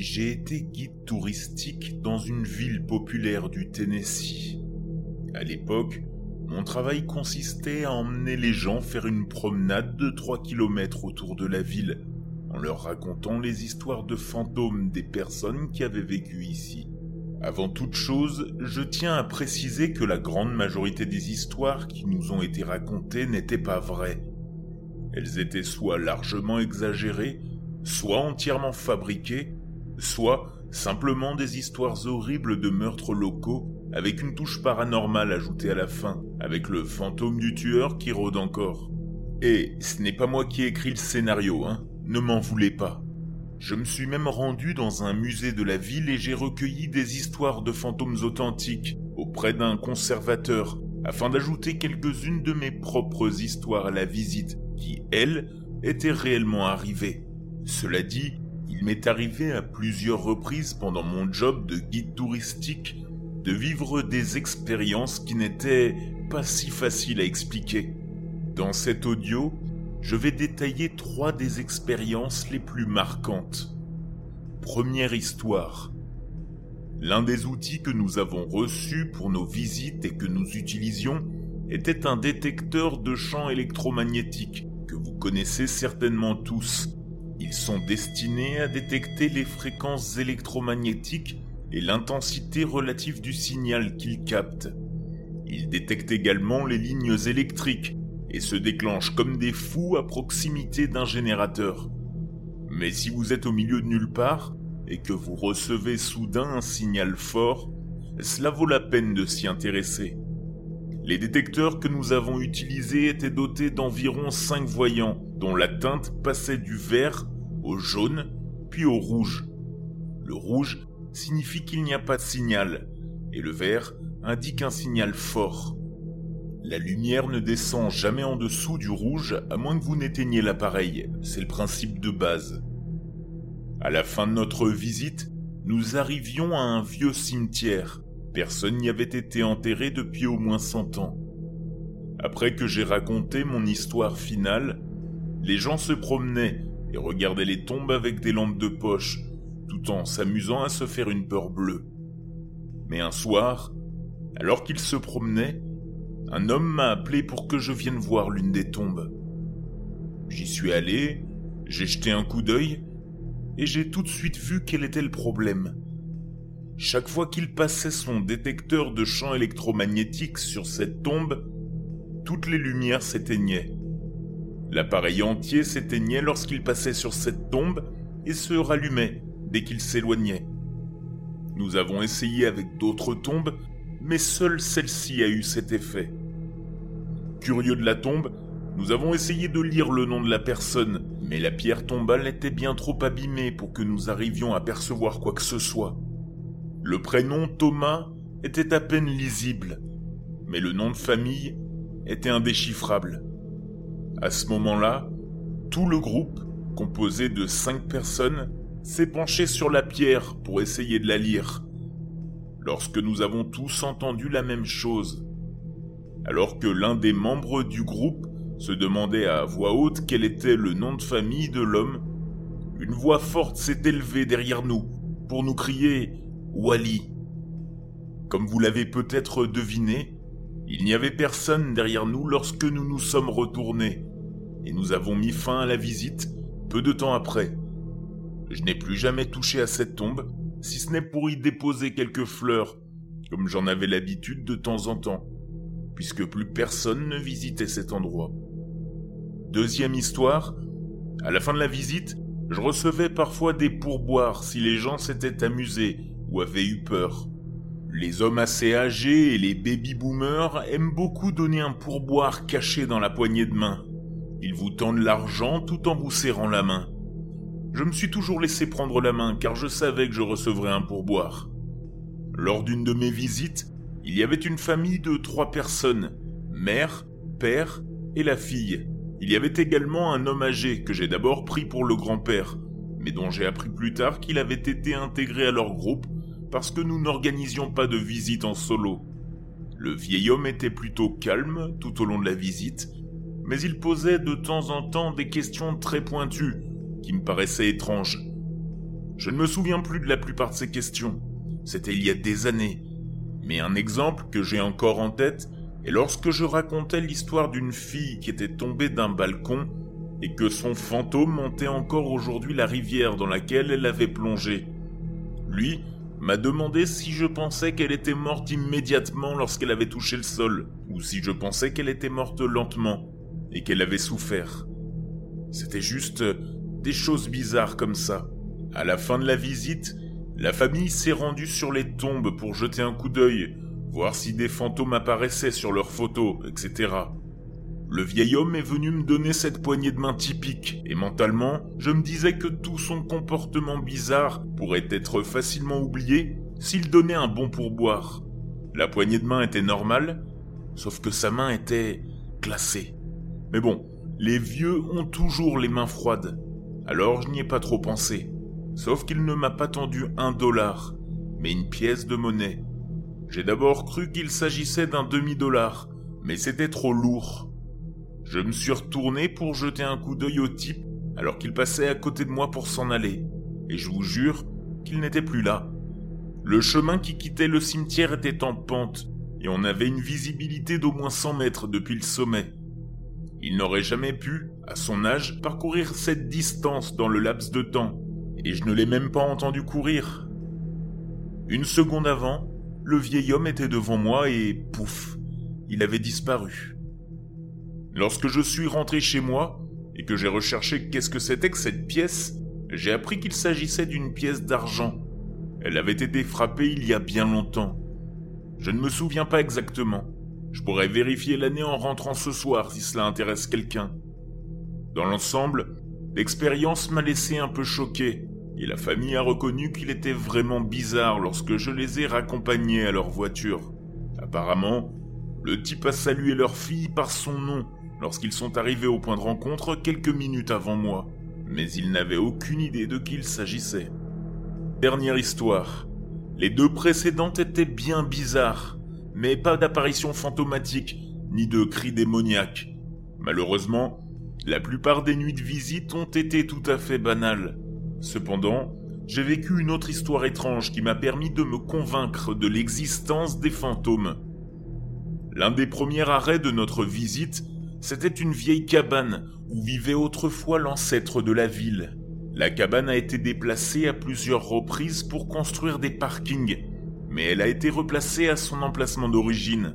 j'ai été guide touristique dans une ville populaire du Tennessee. À l'époque, mon travail consistait à emmener les gens faire une promenade de 3 km autour de la ville, en leur racontant les histoires de fantômes des personnes qui avaient vécu ici. Avant toute chose, je tiens à préciser que la grande majorité des histoires qui nous ont été racontées n'étaient pas vraies. Elles étaient soit largement exagérées, soit entièrement fabriquées, soit simplement des histoires horribles de meurtres locaux avec une touche paranormale ajoutée à la fin, avec le fantôme du tueur qui rôde encore. Et ce n'est pas moi qui ai écrit le scénario, hein, ne m'en voulez pas. Je me suis même rendu dans un musée de la ville et j'ai recueilli des histoires de fantômes authentiques auprès d'un conservateur afin d'ajouter quelques-unes de mes propres histoires à la visite qui, elles, étaient réellement arrivées. Cela dit, il m'est arrivé à plusieurs reprises pendant mon job de guide touristique de vivre des expériences qui n'étaient pas si faciles à expliquer. Dans cet audio, je vais détailler trois des expériences les plus marquantes. Première histoire. L'un des outils que nous avons reçus pour nos visites et que nous utilisions était un détecteur de champs électromagnétiques que vous connaissez certainement tous. Ils sont destinés à détecter les fréquences électromagnétiques et l'intensité relative du signal qu'ils captent. Ils détectent également les lignes électriques et se déclenchent comme des fous à proximité d'un générateur. Mais si vous êtes au milieu de nulle part et que vous recevez soudain un signal fort, cela vaut la peine de s'y intéresser. Les détecteurs que nous avons utilisés étaient dotés d'environ 5 voyants, dont la teinte passait du vert au jaune, puis au rouge. Le rouge signifie qu'il n'y a pas de signal, et le vert indique un signal fort. La lumière ne descend jamais en dessous du rouge à moins que vous n'éteigniez l'appareil, c'est le principe de base. À la fin de notre visite, nous arrivions à un vieux cimetière. Personne n'y avait été enterré depuis au moins cent ans. Après que j'ai raconté mon histoire finale, les gens se promenaient et regardaient les tombes avec des lampes de poche, tout en s'amusant à se faire une peur bleue. Mais un soir, alors qu'il se promenait, un homme m'a appelé pour que je vienne voir l'une des tombes. J'y suis allé, j'ai jeté un coup d'œil, et j'ai tout de suite vu quel était le problème. Chaque fois qu'il passait son détecteur de champs électromagnétiques sur cette tombe, toutes les lumières s'éteignaient. L'appareil entier s'éteignait lorsqu'il passait sur cette tombe et se rallumait dès qu'il s'éloignait. Nous avons essayé avec d'autres tombes, mais seule celle-ci a eu cet effet. Curieux de la tombe, nous avons essayé de lire le nom de la personne, mais la pierre tombale était bien trop abîmée pour que nous arrivions à percevoir quoi que ce soit. Le prénom Thomas était à peine lisible, mais le nom de famille était indéchiffrable. À ce moment-là, tout le groupe, composé de cinq personnes, s'est penché sur la pierre pour essayer de la lire. Lorsque nous avons tous entendu la même chose, alors que l'un des membres du groupe se demandait à voix haute quel était le nom de famille de l'homme, une voix forte s'est élevée derrière nous pour nous crier Wally. Comme vous l'avez peut-être deviné, il n'y avait personne derrière nous lorsque nous nous sommes retournés, et nous avons mis fin à la visite peu de temps après. Je n'ai plus jamais touché à cette tombe, si ce n'est pour y déposer quelques fleurs, comme j'en avais l'habitude de temps en temps, puisque plus personne ne visitait cet endroit. Deuxième histoire, à la fin de la visite, je recevais parfois des pourboires si les gens s'étaient amusés ou avaient eu peur. Les hommes assez âgés et les baby-boomers aiment beaucoup donner un pourboire caché dans la poignée de main. Ils vous tendent l'argent tout en vous serrant la main. Je me suis toujours laissé prendre la main car je savais que je recevrais un pourboire. Lors d'une de mes visites, il y avait une famille de trois personnes, mère, père et la fille. Il y avait également un homme âgé que j'ai d'abord pris pour le grand-père, mais dont j'ai appris plus tard qu'il avait été intégré à leur groupe parce que nous n'organisions pas de visite en solo. Le vieil homme était plutôt calme tout au long de la visite, mais il posait de temps en temps des questions très pointues qui me paraissait étrange. Je ne me souviens plus de la plupart de ces questions. C'était il y a des années. Mais un exemple que j'ai encore en tête est lorsque je racontais l'histoire d'une fille qui était tombée d'un balcon et que son fantôme montait encore aujourd'hui la rivière dans laquelle elle avait plongé. Lui m'a demandé si je pensais qu'elle était morte immédiatement lorsqu'elle avait touché le sol, ou si je pensais qu'elle était morte lentement et qu'elle avait souffert. C'était juste des choses bizarres comme ça. À la fin de la visite, la famille s'est rendue sur les tombes pour jeter un coup d'œil, voir si des fantômes apparaissaient sur leurs photos, etc. Le vieil homme est venu me donner cette poignée de main typique, et mentalement, je me disais que tout son comportement bizarre pourrait être facilement oublié s'il donnait un bon pourboire. La poignée de main était normale, sauf que sa main était glacée. Mais bon, les vieux ont toujours les mains froides, alors je n'y ai pas trop pensé. Sauf qu'il ne m'a pas tendu un dollar, mais une pièce de monnaie. J'ai d'abord cru qu'il s'agissait d'un demi-dollar, mais c'était trop lourd. Je me suis retourné pour jeter un coup d'œil au type alors qu'il passait à côté de moi pour s'en aller, et je vous jure qu'il n'était plus là. Le chemin qui quittait le cimetière était en pente, et on avait une visibilité d'au moins 100 mètres depuis le sommet. Il n'aurait jamais pu, à son âge, parcourir cette distance dans le laps de temps, et je ne l'ai même pas entendu courir. Une seconde avant, le vieil homme était devant moi et pouf, il avait disparu. Lorsque je suis rentré chez moi et que j'ai recherché qu'est-ce que c'était que cette pièce, j'ai appris qu'il s'agissait d'une pièce d'argent. Elle avait été frappée il y a bien longtemps. Je ne me souviens pas exactement. Je pourrais vérifier l'année en rentrant ce soir si cela intéresse quelqu'un. Dans l'ensemble, l'expérience m'a laissé un peu choqué, et la famille a reconnu qu'il était vraiment bizarre lorsque je les ai raccompagnés à leur voiture. Apparemment, le type a salué leur fille par son nom lorsqu'ils sont arrivés au point de rencontre quelques minutes avant moi, mais ils n'avaient aucune idée de qui il s'agissait. Dernière histoire. Les deux précédentes étaient bien bizarres, mais pas d'apparition fantomatique, ni de cris démoniaques. Malheureusement, la plupart des nuits de visite ont été tout à fait banales. Cependant, j'ai vécu une autre histoire étrange qui m'a permis de me convaincre de l'existence des fantômes. L'un des premiers arrêts de notre visite c'était une vieille cabane où vivait autrefois l'ancêtre de la ville. La cabane a été déplacée à plusieurs reprises pour construire des parkings, mais elle a été replacée à son emplacement d'origine.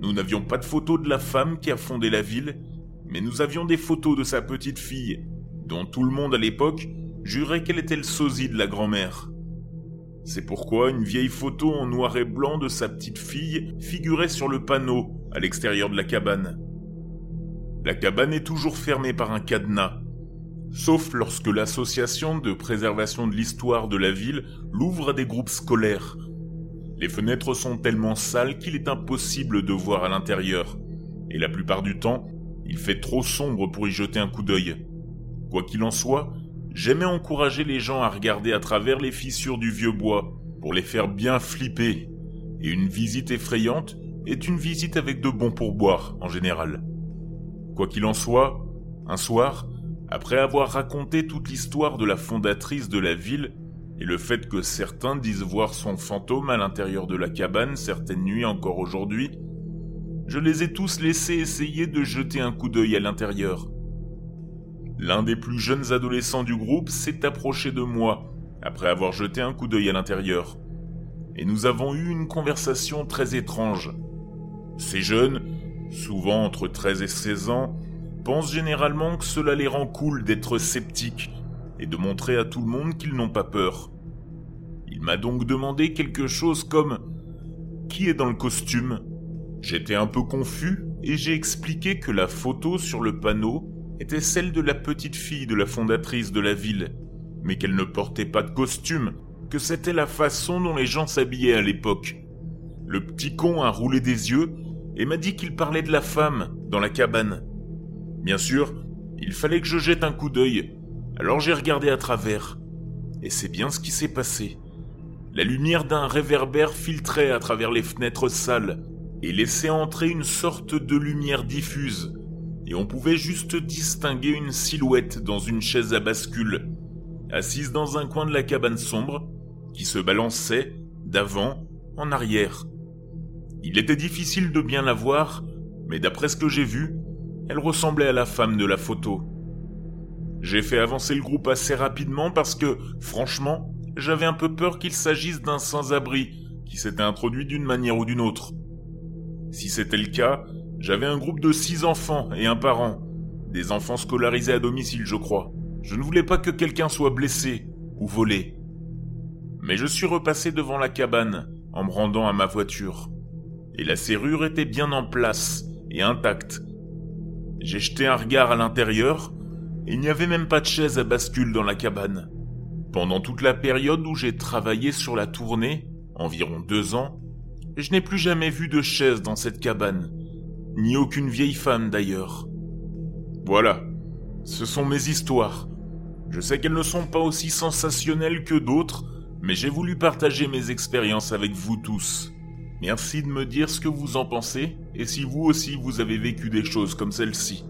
Nous n'avions pas de photos de la femme qui a fondé la ville, mais nous avions des photos de sa petite fille, dont tout le monde à l'époque jurait qu'elle était le sosie de la grand-mère. C'est pourquoi une vieille photo en noir et blanc de sa petite fille figurait sur le panneau à l'extérieur de la cabane. La cabane est toujours fermée par un cadenas, sauf lorsque l'association de préservation de l'histoire de la ville l'ouvre à des groupes scolaires. Les fenêtres sont tellement sales qu'il est impossible de voir à l'intérieur, et la plupart du temps, il fait trop sombre pour y jeter un coup d'œil. Quoi qu'il en soit, j'aimais encourager les gens à regarder à travers les fissures du vieux bois, pour les faire bien flipper, et une visite effrayante est une visite avec de bons pourboires en général. Quoi qu'il en soit, un soir, après avoir raconté toute l'histoire de la fondatrice de la ville, et le fait que certains disent voir son fantôme à l'intérieur de la cabane certaines nuits encore aujourd'hui, je les ai tous laissés essayer de jeter un coup d'œil à l'intérieur. L'un des plus jeunes adolescents du groupe s'est approché de moi après avoir jeté un coup d'œil à l'intérieur. Et nous avons eu une conversation très étrange. Ces jeunes souvent entre 13 et 16 ans, pensent généralement que cela les rend cool d'être sceptiques et de montrer à tout le monde qu'ils n'ont pas peur. Il m'a donc demandé quelque chose comme Qui est dans le costume? J'étais un peu confus et j'ai expliqué que la photo sur le panneau était celle de la petite fille de la fondatrice de la ville, mais qu'elle ne portait pas de costume, que c'était la façon dont les gens s'habillaient à l'époque. Le petit con a roulé des yeux et m'a dit qu'il parlait de la femme dans la cabane. Bien sûr, il fallait que je jette un coup d'œil, alors j'ai regardé à travers. Et c'est bien ce qui s'est passé. La lumière d'un réverbère filtrait à travers les fenêtres sales et laissait entrer une sorte de lumière diffuse, et on pouvait juste distinguer une silhouette dans une chaise à bascule, assise dans un coin de la cabane sombre, qui se balançait d'avant en arrière. Il était difficile de bien la voir, mais d'après ce que j'ai vu, elle ressemblait à la femme de la photo. J'ai fait avancer le groupe assez rapidement parce que, franchement, j'avais un peu peur qu'il s'agisse d'un sans-abri qui s'était introduit d'une manière ou d'une autre. Si c'était le cas, j'avais un groupe de six enfants et un parent, des enfants scolarisés à domicile, je crois. Je ne voulais pas que quelqu'un soit blessé ou volé. Mais je suis repassé devant la cabane en me rendant à ma voiture. Et la serrure était bien en place et intacte. J'ai jeté un regard à l'intérieur et il n'y avait même pas de chaise à bascule dans la cabane. Pendant toute la période où j'ai travaillé sur la tournée, environ deux ans, je n'ai plus jamais vu de chaise dans cette cabane, ni aucune vieille femme d'ailleurs. Voilà, ce sont mes histoires. Je sais qu'elles ne sont pas aussi sensationnelles que d'autres, mais j'ai voulu partager mes expériences avec vous tous. Merci de me dire ce que vous en pensez et si vous aussi vous avez vécu des choses comme celle-ci.